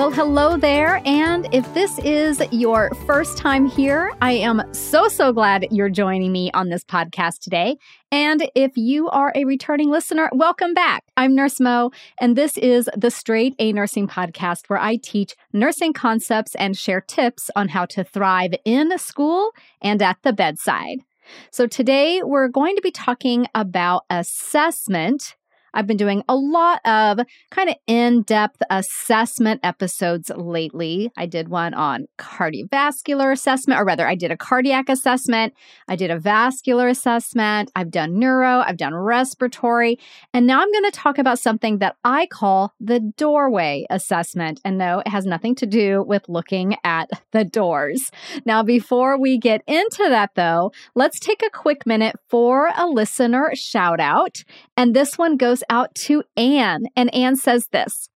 Well, hello there. And if this is your first time here, I am so, so glad you're joining me on this podcast today. And if you are a returning listener, welcome back. I'm Nurse Mo, and this is the Straight A Nursing Podcast, where I teach nursing concepts and share tips on how to thrive in school and at the bedside. So today we're going to be talking about assessment I've been doing a lot of kind of in depth assessment episodes lately. I did one on cardiovascular assessment, or rather, I did a cardiac assessment. I did a vascular assessment. I've done neuro, I've done respiratory. And now I'm going to talk about something that I call the doorway assessment. And no, it has nothing to do with looking at the doors. Now, before we get into that, though, let's take a quick minute for a listener shout out. And this one goes goes out to Anne. And Anne says this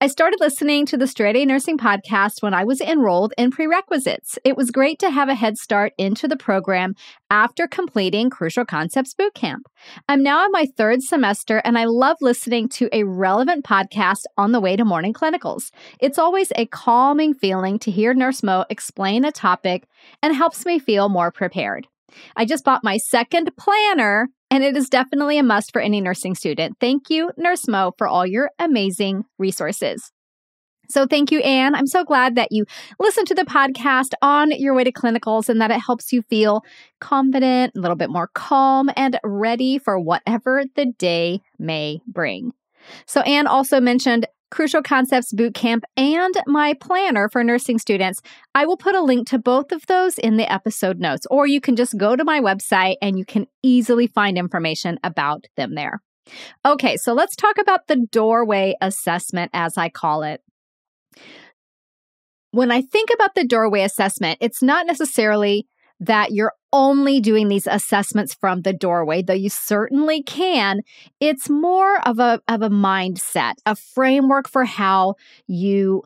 I started listening to the Straight A Nursing podcast when I was enrolled in prerequisites. It was great to have a head start into the program after completing Crucial Concepts Bootcamp. I'm now in my third semester and I love listening to a relevant podcast on the way to morning clinicals. It's always a calming feeling to hear Nurse Mo explain a topic and helps me feel more prepared. I just bought my second planner and it is definitely a must for any nursing student. Thank you, Nurse Mo, for all your amazing resources. So, thank you, Anne. I'm so glad that you listen to the podcast on your way to clinicals and that it helps you feel confident, a little bit more calm, and ready for whatever the day may bring. So, Anne also mentioned Crucial Concepts Bootcamp, and my planner for nursing students. I will put a link to both of those in the episode notes, or you can just go to my website and you can easily find information about them there. Okay, so let's talk about the doorway assessment, as I call it. When I think about the doorway assessment, it's not necessarily that you're only doing these assessments from the doorway, though you certainly can. It's more of a, of a mindset, a framework for how you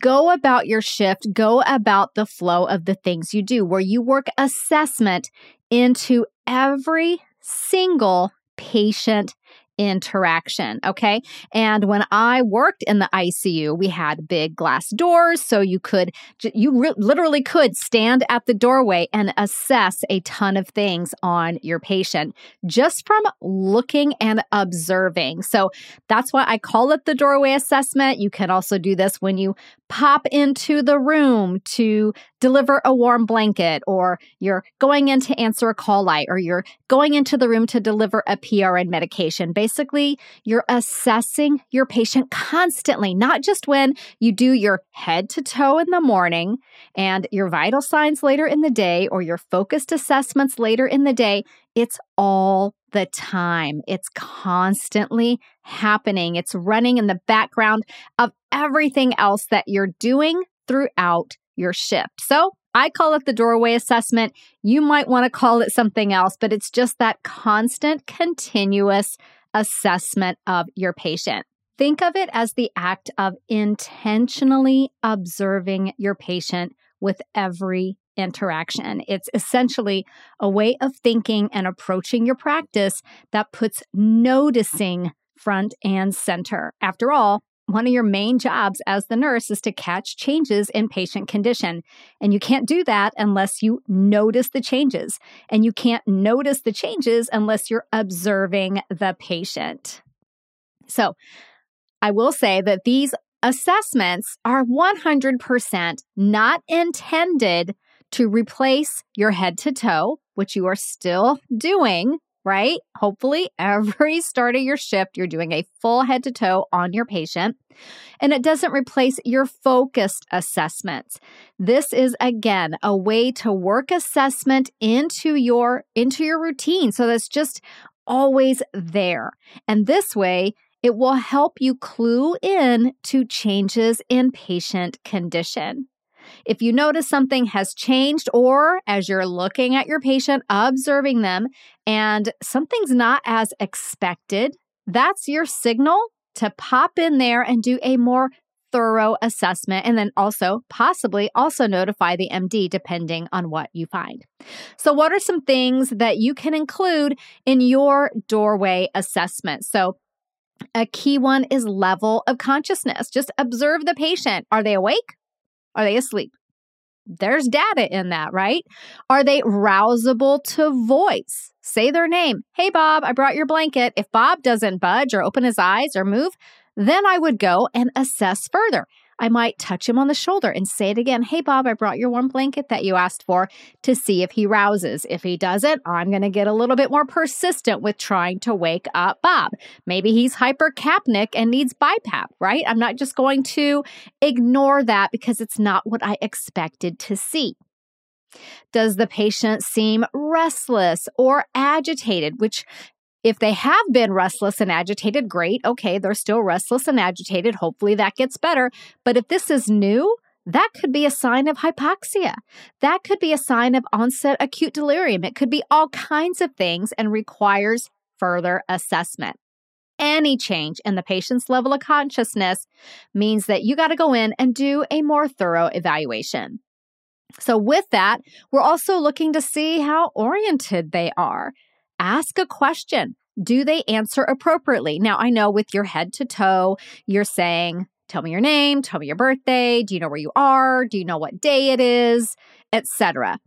go about your shift, go about the flow of the things you do, where you work assessment into every single patient interaction. Okay. And when I worked in the ICU, we had big glass doors. So you could, you re- literally could stand at the doorway and assess a ton of things on your patient just from looking and observing. So that's why I call it the doorway assessment. You can also do this when you pop into the room to deliver a warm blanket, or you're going in to answer a call light, or you're going into the room to deliver a PRN medication. Basically, you're assessing your patient constantly, not just when you do your head to toe in the morning and your vital signs later in the day, or your focused assessments later in the day. It's all the time. It's constantly happening. It's running in the background of everything else that you're doing throughout your shift. So I call it the doorway assessment. You might want to call it something else, but it's just that constant, continuous assessment of your patient. Think of it as the act of intentionally observing your patient with every interaction. It's essentially a way of thinking and approaching your practice that puts noticing front and center. After all, one of your main jobs as the nurse is to catch changes in patient condition. And you can't do that unless you notice the changes. And you can't notice the changes unless you're observing the patient. So, I will say that these assessments are 100% not intended to replace your head to toe, which you are still doing, right? Hopefully, every start of your shift, you're doing a full head to toe on your patient. And it doesn't replace your focused assessments. This is again a way to work assessment into your into your routine so that's just always there. And this way, it will help you clue in to changes in patient condition. If you notice something has changed, or as you're looking at your patient, observing them, and something's not as expected, that's your signal to pop in there and do a more thorough assessment and then also possibly also notify the MD depending on what you find. So what are some things that you can include in your doorway assessment? So A key one is level of consciousness. Just observe the patient. Are they awake? Are they asleep? There's data in that, right? Are they rousable to voice? Say their name. Hey, Bob, I brought your blanket. If Bob doesn't budge or open his eyes or move, then I would go and assess further. I might touch him on the shoulder and say it again. Hey, Bob, I brought your warm blanket that you asked for to see if he rouses. If he doesn't, I'm going to get a little bit more persistent with trying to wake up Bob. Maybe he's hypercapnic and needs BiPAP, right? I'm not just going to ignore that because it's not what I expected to see. Does the patient seem restless or agitated, which if they have been restless and agitated, great. Okay, they're still restless and agitated. Hopefully that gets better. But if this is new, that could be a sign of hypoxia. That could be a sign of onset acute delirium. It could be all kinds of things and requires further assessment. Any change in the patient's level of consciousness means that you got to go in and do a more thorough evaluation. So, with that, we're also looking to see how oriented they are ask a question. Do they answer appropriately? Now, I know with your head to toe, you're saying, Tell me your name, tell me your birthday, do you know where you are, do you know what day it is, etc.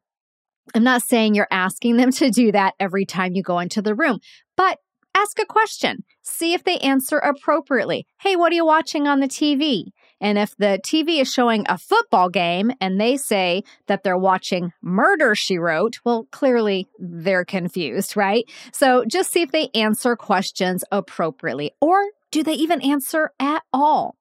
I'm not saying you're asking them to do that every time you go into the room, but ask a question. See if they answer appropriately. Hey, what are you watching on the TV? And if the TV is showing a football game and they say that they're watching Murder She Wrote, well, clearly they're confused, right? So just see if they answer questions appropriately or do they even answer at all?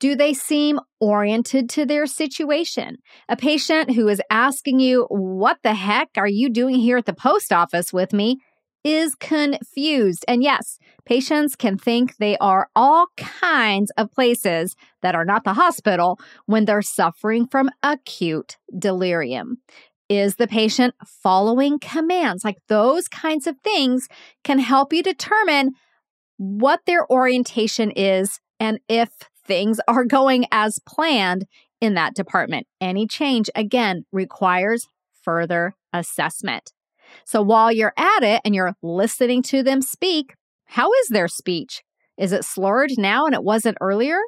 Do they seem oriented to their situation? A patient who is asking you, What the heck are you doing here at the post office with me? Is confused. And yes, patients can think they are all kinds of places that are not the hospital when they're suffering from acute delirium. Is the patient following commands? Like those kinds of things can help you determine what their orientation is and if things are going as planned in that department. Any change, again, requires further assessment. So while you're at it and you're listening to them speak, how is their speech? Is it slurred now and it wasn't earlier?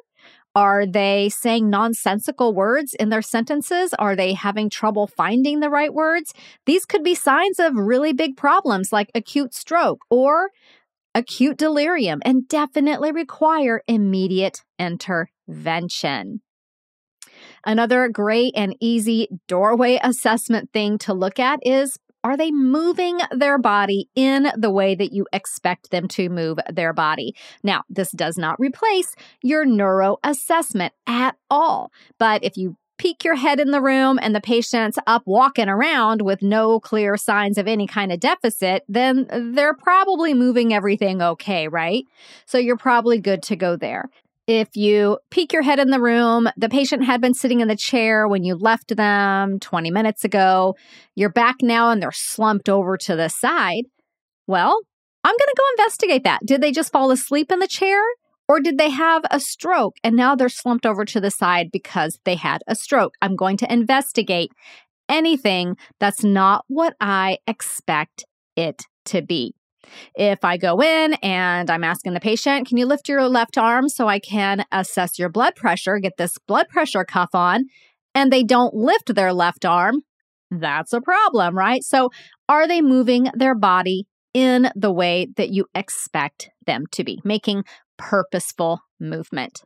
Are they saying nonsensical words in their sentences? Are they having trouble finding the right words? These could be signs of really big problems like acute stroke or acute delirium and definitely require immediate intervention. Another great and easy doorway assessment thing to look at is are they moving their body in the way that you expect them to move their body? Now, this does not replace your neuro assessment at all. But if you peek your head in the room and the patient's up walking around with no clear signs of any kind of deficit, then they're probably moving everything okay, right? So you're probably good to go there. If you peek your head in the room, the patient had been sitting in the chair when you left them 20 minutes ago. You're back now and they're slumped over to the side. Well, I'm going to go investigate that. Did they just fall asleep in the chair? Or did they have a stroke and now they're slumped over to the side because they had a stroke? I'm going to investigate anything that's not what I expect it to be. If I go in and I'm asking the patient, can you lift your left arm so I can assess your blood pressure, get this blood pressure cuff on, and they don't lift their left arm, that's a problem, right? So, are they moving their body in the way that you expect them to be, making purposeful movement?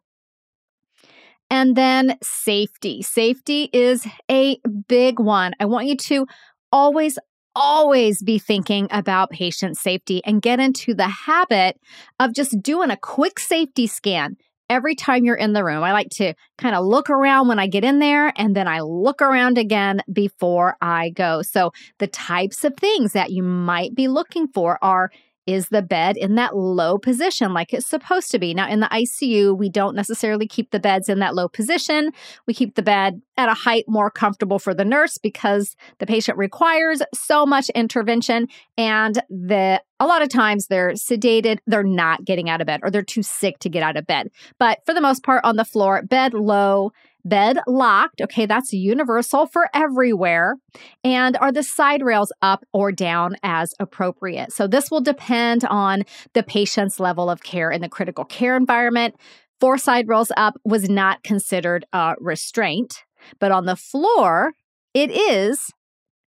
And then safety. Safety is a big one. I want you to always always be thinking about patient safety and get into the habit of just doing a quick safety scan every time you're in the room. I like to kind of look around when I get in there and then I look around again before I go. So, the types of things that you might be looking for are is the bed in that low position like it's supposed to be? Now, in the ICU, we don't necessarily keep the beds in that low position. We keep the bed at a height more comfortable for the nurse because the patient requires so much intervention and the a lot of times they're sedated, they're not getting out of bed or they're too sick to get out of bed. But for the most part on the floor, bed low bed locked? Okay, that's universal for everywhere. And are the side rails up or down as appropriate? So this will depend on the patient's level of care in the critical care environment. Four side rails up was not considered a restraint, but on the floor, it is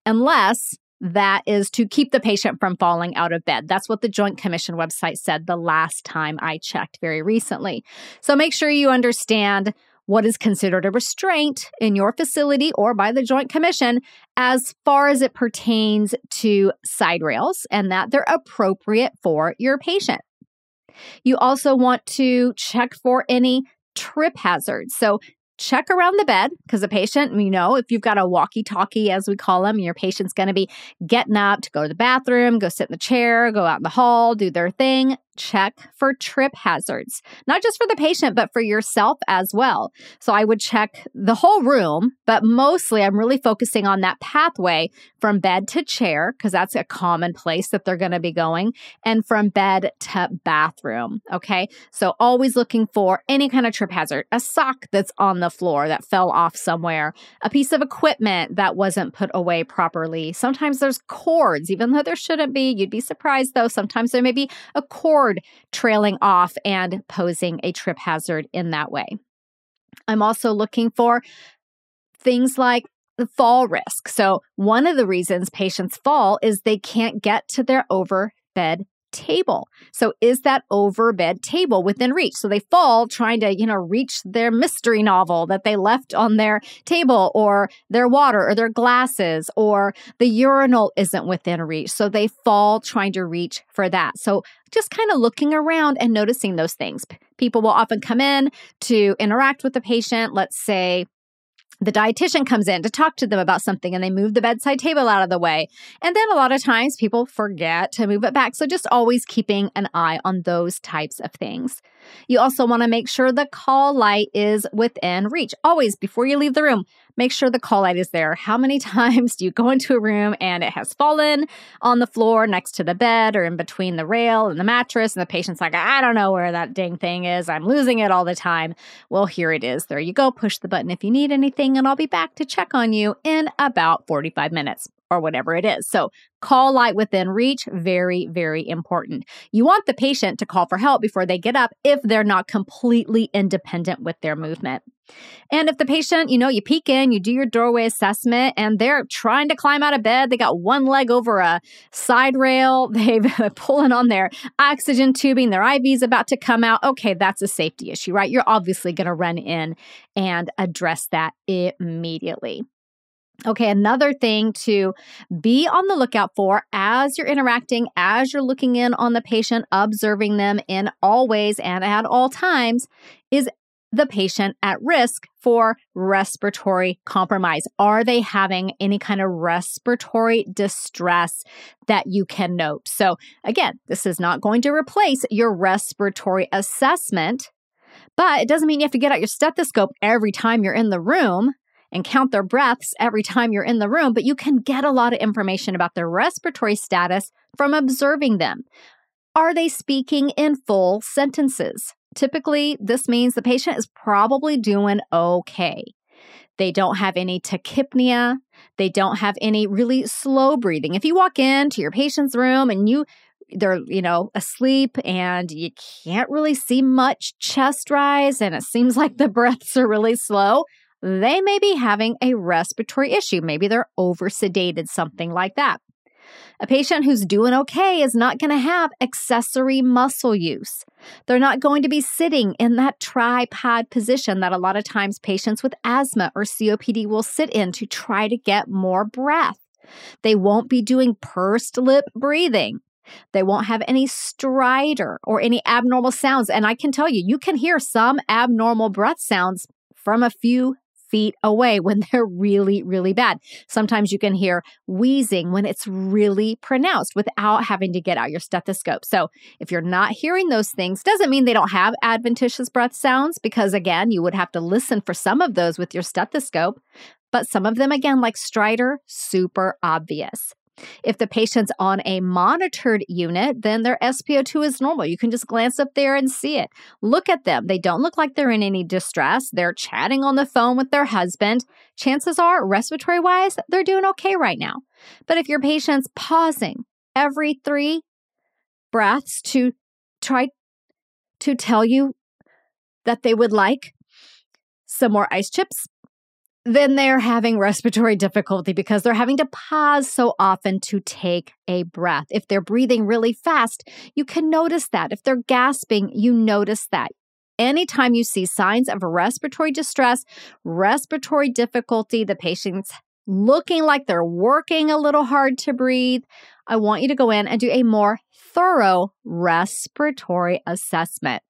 unless that is to keep the patient from falling out of bed. That's what the Joint Commission website said the last time I checked very recently. So make sure you understand what is considered a restraint in your facility or by the Joint Commission as far as it pertains to side rails and that they're appropriate for your patient. You also want to check for any trip hazards. So, check around the bed because a patient, you know, if you've got a walkie talkie, as we call them, your patient's going to be getting up to go to the bathroom, go sit in the chair, go out in the hall, do their thing check for trip hazards, not just for the patient, but for yourself as well. So I would check the whole room, but mostly I'm really focusing on that pathway from bed to chair, because that's a common place that they're going to be going, and from bed to bathroom. Okay. So always looking for any kind of trip hazard, a sock that's on the floor that fell off somewhere, a piece of equipment that wasn't put away properly. Sometimes there's cords, even though there shouldn't be. You'd be surprised though. Sometimes there may be a cord trailing off and posing a trip hazard in that way. I'm also looking for things like the fall risk. So, one of the reasons patients fall is they can't get to their overbed table. So is that over bed table within reach? So they fall trying to, you know, reach their mystery novel that they left on their table or their water or their glasses or the urinal isn't within reach. So they fall trying to reach for that. So just kind of looking around and noticing those things. People will often come in to interact with the patient. Let's say the dietitian comes in to talk to them about something and they move the bedside table out of the way. And then a lot of times people forget to move it back. So just always keeping an eye on those types of things. You also want to make sure the call light is within reach. Always before you leave the room, make sure the call light is there. How many times do you go into a room and it has fallen on the floor next to the bed or in between the rail and the mattress? And the patient's like, I don't know where that dang thing is. I'm losing it all the time. Well, here it is. There you go. Push the button if you need anything, and I'll be back to check on you in about 45 minutes or whatever it is. So, call light within reach, very, very important. You want the patient to call for help before they get up if they're not completely independent with their movement. And if the patient, you know, you peek in, you do your doorway assessment, and they're trying to climb out of bed, they got one leg over a side rail, they've pulling on their oxygen tubing, their IV's about to come out. Okay, that's a safety issue, right? You're obviously going to run in and address that immediately. Okay, another thing to be on the lookout for as you're interacting, as you're looking in on the patient, observing them in all ways and at all times is the patient at risk for respiratory compromise? Are they having any kind of respiratory distress that you can note? So, again, this is not going to replace your respiratory assessment, but it doesn't mean you have to get out your stethoscope every time you're in the room and count their breaths every time you're in the room, but you can get a lot of information about their respiratory status from observing them. Are they speaking in full sentences? Typically, this means the patient is probably doing okay. They don't have any tachypnea. They don't have any really slow breathing. If you walk into your patient's room and you they're, you know, asleep and you can't really see much chest rise and it seems like the breaths are really slow, they may be having a respiratory issue. Maybe they're over sedated, something like that. A patient who's doing okay is not going to have accessory muscle use. They're not going to be sitting in that tripod position that a lot of times patients with asthma or COPD will sit in to try to get more breath. They won't be doing pursed lip breathing. They won't have any stridor or any abnormal sounds. And I can tell you, you can hear some abnormal breath sounds from a few feet away when they're really, really bad. Sometimes you can hear wheezing when it's really pronounced without having to get out your stethoscope. So if you're not hearing those things, doesn't mean they don't have adventitious breath sounds, because again, you would have to listen for some of those with your stethoscope. But some of them, again, like stridor, super obvious. If the patient's on a monitored unit, then their SpO2 is normal. You can just glance up there and see it. Look at them. They don't look like they're in any distress. They're chatting on the phone with their husband. Chances are, respiratory wise, they're doing okay right now. But if your patient's pausing every three breaths to try to tell you that they would like some more ice chips, then they're having respiratory difficulty because they're having to pause so often to take a breath. If they're breathing really fast, you can notice that. If they're gasping, you notice that. Anytime you see signs of respiratory distress, respiratory difficulty, the patient's looking like they're working a little hard to breathe, I want you to go in and do a more thorough respiratory assessment.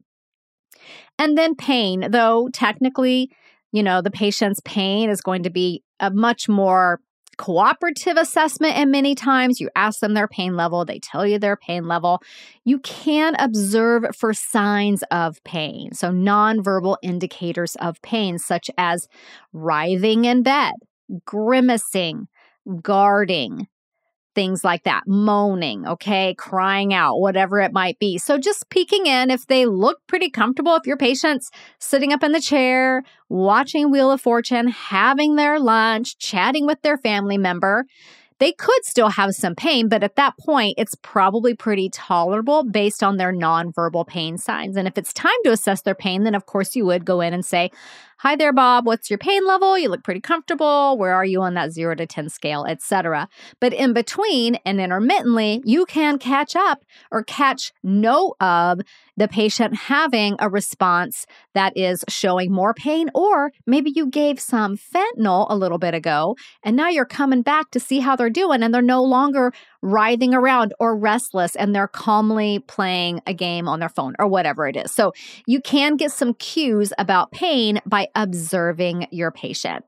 And then pain, though technically you know, the patient's pain is going to be a much more cooperative assessment and many times you ask them their pain level they tell you their pain level. You can observe for signs of pain so nonverbal indicators of pain such as writhing in bed grimacing guarding things like that, moaning, okay, crying out, whatever it might be. So just peeking in. If they look pretty comfortable, if your patient's sitting up in the chair, watching Wheel of Fortune, having their lunch, chatting with their family member, they could still have some pain, but at that point, it's probably pretty tolerable based on their nonverbal pain signs. And if it's time to assess their pain, then of course you would go in and say, Hi there, Bob. What's your pain level? You look pretty comfortable. Where are you on that zero to 10 scale, etc. But in between and intermittently, you can catch up or catch note of the patient having a response that is showing more pain, or maybe you gave some fentanyl a little bit ago, and now you're coming back to see how they're doing, and they're no longer writhing around or restless and they're calmly playing a game on their phone or whatever it is. So you can get some cues about pain by observing your patient.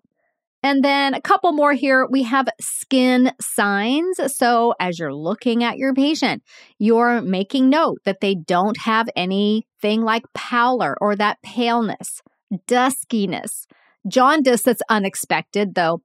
And then a couple more here. We have skin signs. So, as you're looking at your patient, you're making note that they don't have anything like pallor or that paleness, duskiness, jaundice that's unexpected, though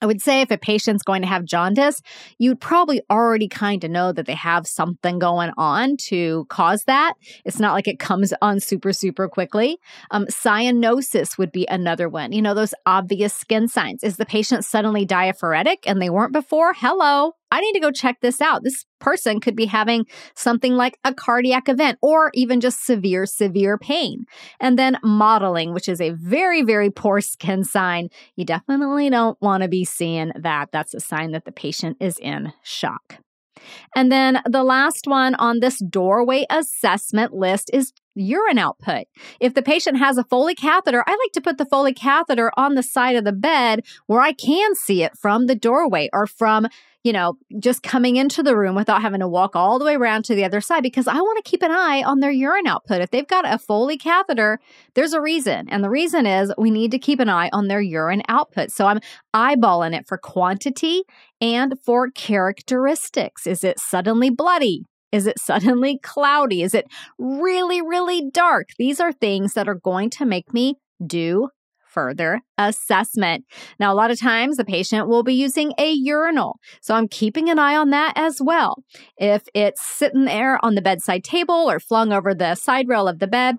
I would say if a patient's going to have jaundice, you'd probably already kind of know that they have something going on to cause that. It's not like it comes on super, super quickly. Um, cyanosis would be another one. You know, those obvious skin signs. Is the patient suddenly diaphoretic and they weren't before? Hello. I need to go check this out. This person could be having something like a cardiac event or even just severe, severe pain. And then mottling, which is a very, very poor skin sign. You definitely don't want to be seeing that. That's a sign that the patient is in shock. And then the last one on this doorway assessment list is urine output. If the patient has a Foley catheter, I like to put the Foley catheter on the side of the bed where I can see it from the doorway or from you know, just coming into the room without having to walk all the way around to the other side because I want to keep an eye on their urine output. If they've got a Foley catheter, there's a reason. And the reason is we need to keep an eye on their urine output. So I'm eyeballing it for quantity and for characteristics. Is it suddenly bloody? Is it suddenly cloudy? Is it really, really dark? These are things that are going to make me do further assessment. Now, a lot of times the patient will be using a urinal. So I'm keeping an eye on that as well. If it's sitting there on the bedside table or flung over the side rail of the bed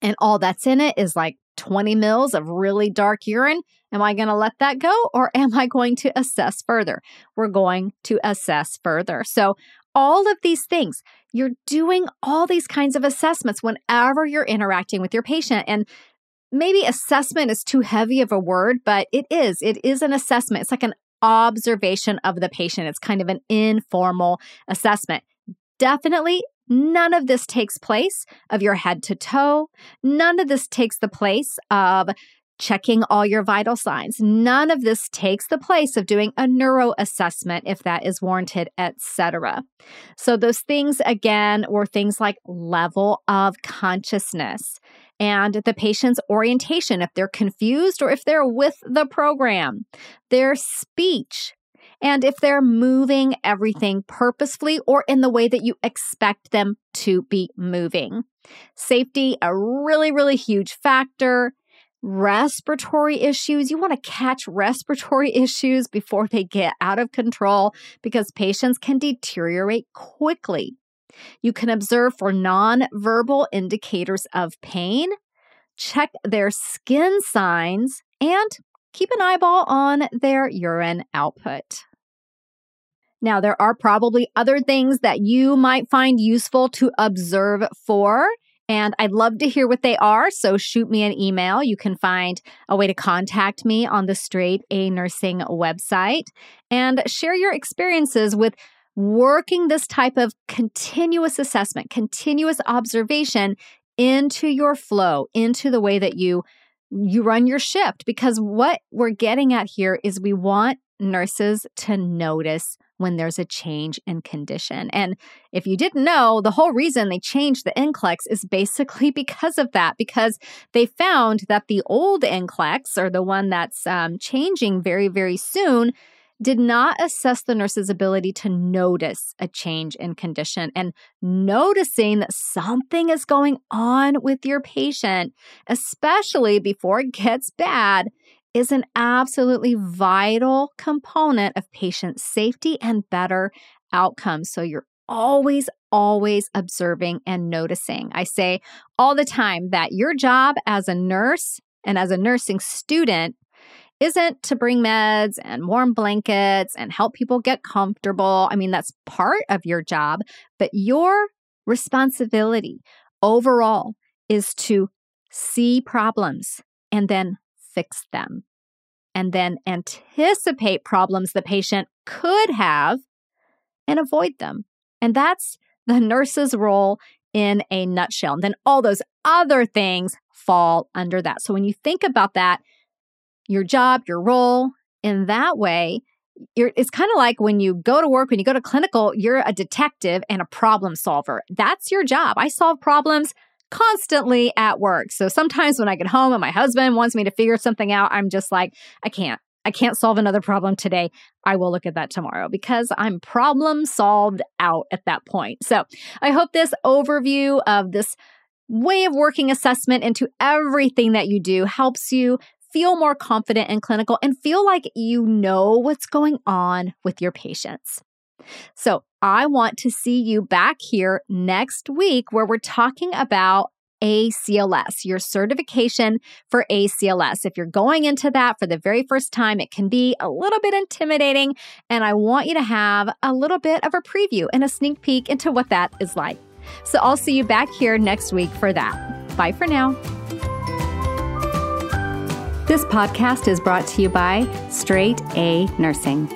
and all that's in it is like 20 mils of really dark urine, am I going to let that go or am I going to assess further? We're going to assess further. So all of these things. You're doing all these kinds of assessments whenever you're interacting with your patient. And maybe assessment is too heavy of a word, but it is. It is an assessment. It's like an observation of the patient. It's kind of an informal assessment. Definitely none of this takes place of your head to toe. None of this takes the place of checking all your vital signs. None of this takes the place of doing a neuro assessment if that is warranted, etc. So those things again were things like level of consciousness and the patient's orientation, if they're confused or if they're with the program, their speech, and if they're moving everything purposefully or in the way that you expect them to be moving. Safety, a really, really huge factor. respiratory issues. You want to catch respiratory issues before they get out of control because patients can deteriorate quickly. You can observe for nonverbal indicators of pain, check their skin signs, and keep an eyeball on their urine output. Now, there are probably other things that you might find useful to observe for. And I'd love to hear what they are. So shoot me an email. You can find a way to contact me on the Straight A Nursing website and share your experiences with working this type of continuous assessment, continuous observation into your flow, into the way that you you run your shift because what we're getting at here is we want nurses to notice when there's a change in condition. And if you didn't know, the whole reason they changed the NCLEX is basically because of that, because they found that the old NCLEX, or the one that's um, changing very, very soon, did not assess the nurse's ability to notice a change in condition and noticing that something is going on with your patient, especially before it gets bad, is an absolutely vital component of patient safety and better outcomes. So you're always, always observing and noticing. I say all the time that your job as a nurse and as a nursing student isn't to bring meds and warm blankets and help people get comfortable. I mean, that's part of your job, but your responsibility overall is to see problems and then fix them and then anticipate problems the patient could have and avoid them. And that's the nurse's role in a nutshell. And then all those other things fall under that. So when you think about that, your job, your role in that way, it's kind of like when you go to work, when you go to clinical, you're a detective and a problem solver. That's your job. I solve problems constantly at work. So sometimes when I get home and my husband wants me to figure something out, I'm just like, I can't. I can't solve another problem today. I will look at that tomorrow because I'm problem solved out at that point. So I hope this overview of this way of working assessment into everything that you do helps you feel more confident in clinical and feel like you know what's going on with your patients. So, I want to see you back here next week where we're talking about ACLS, your certification for ACLS. If you're going into that for the very first time, it can be a little bit intimidating. And I want you to have a little bit of a preview and a sneak peek into what that is like. So I'll see you back here next week for that. Bye for now. This podcast is brought to you by Straight A Nursing.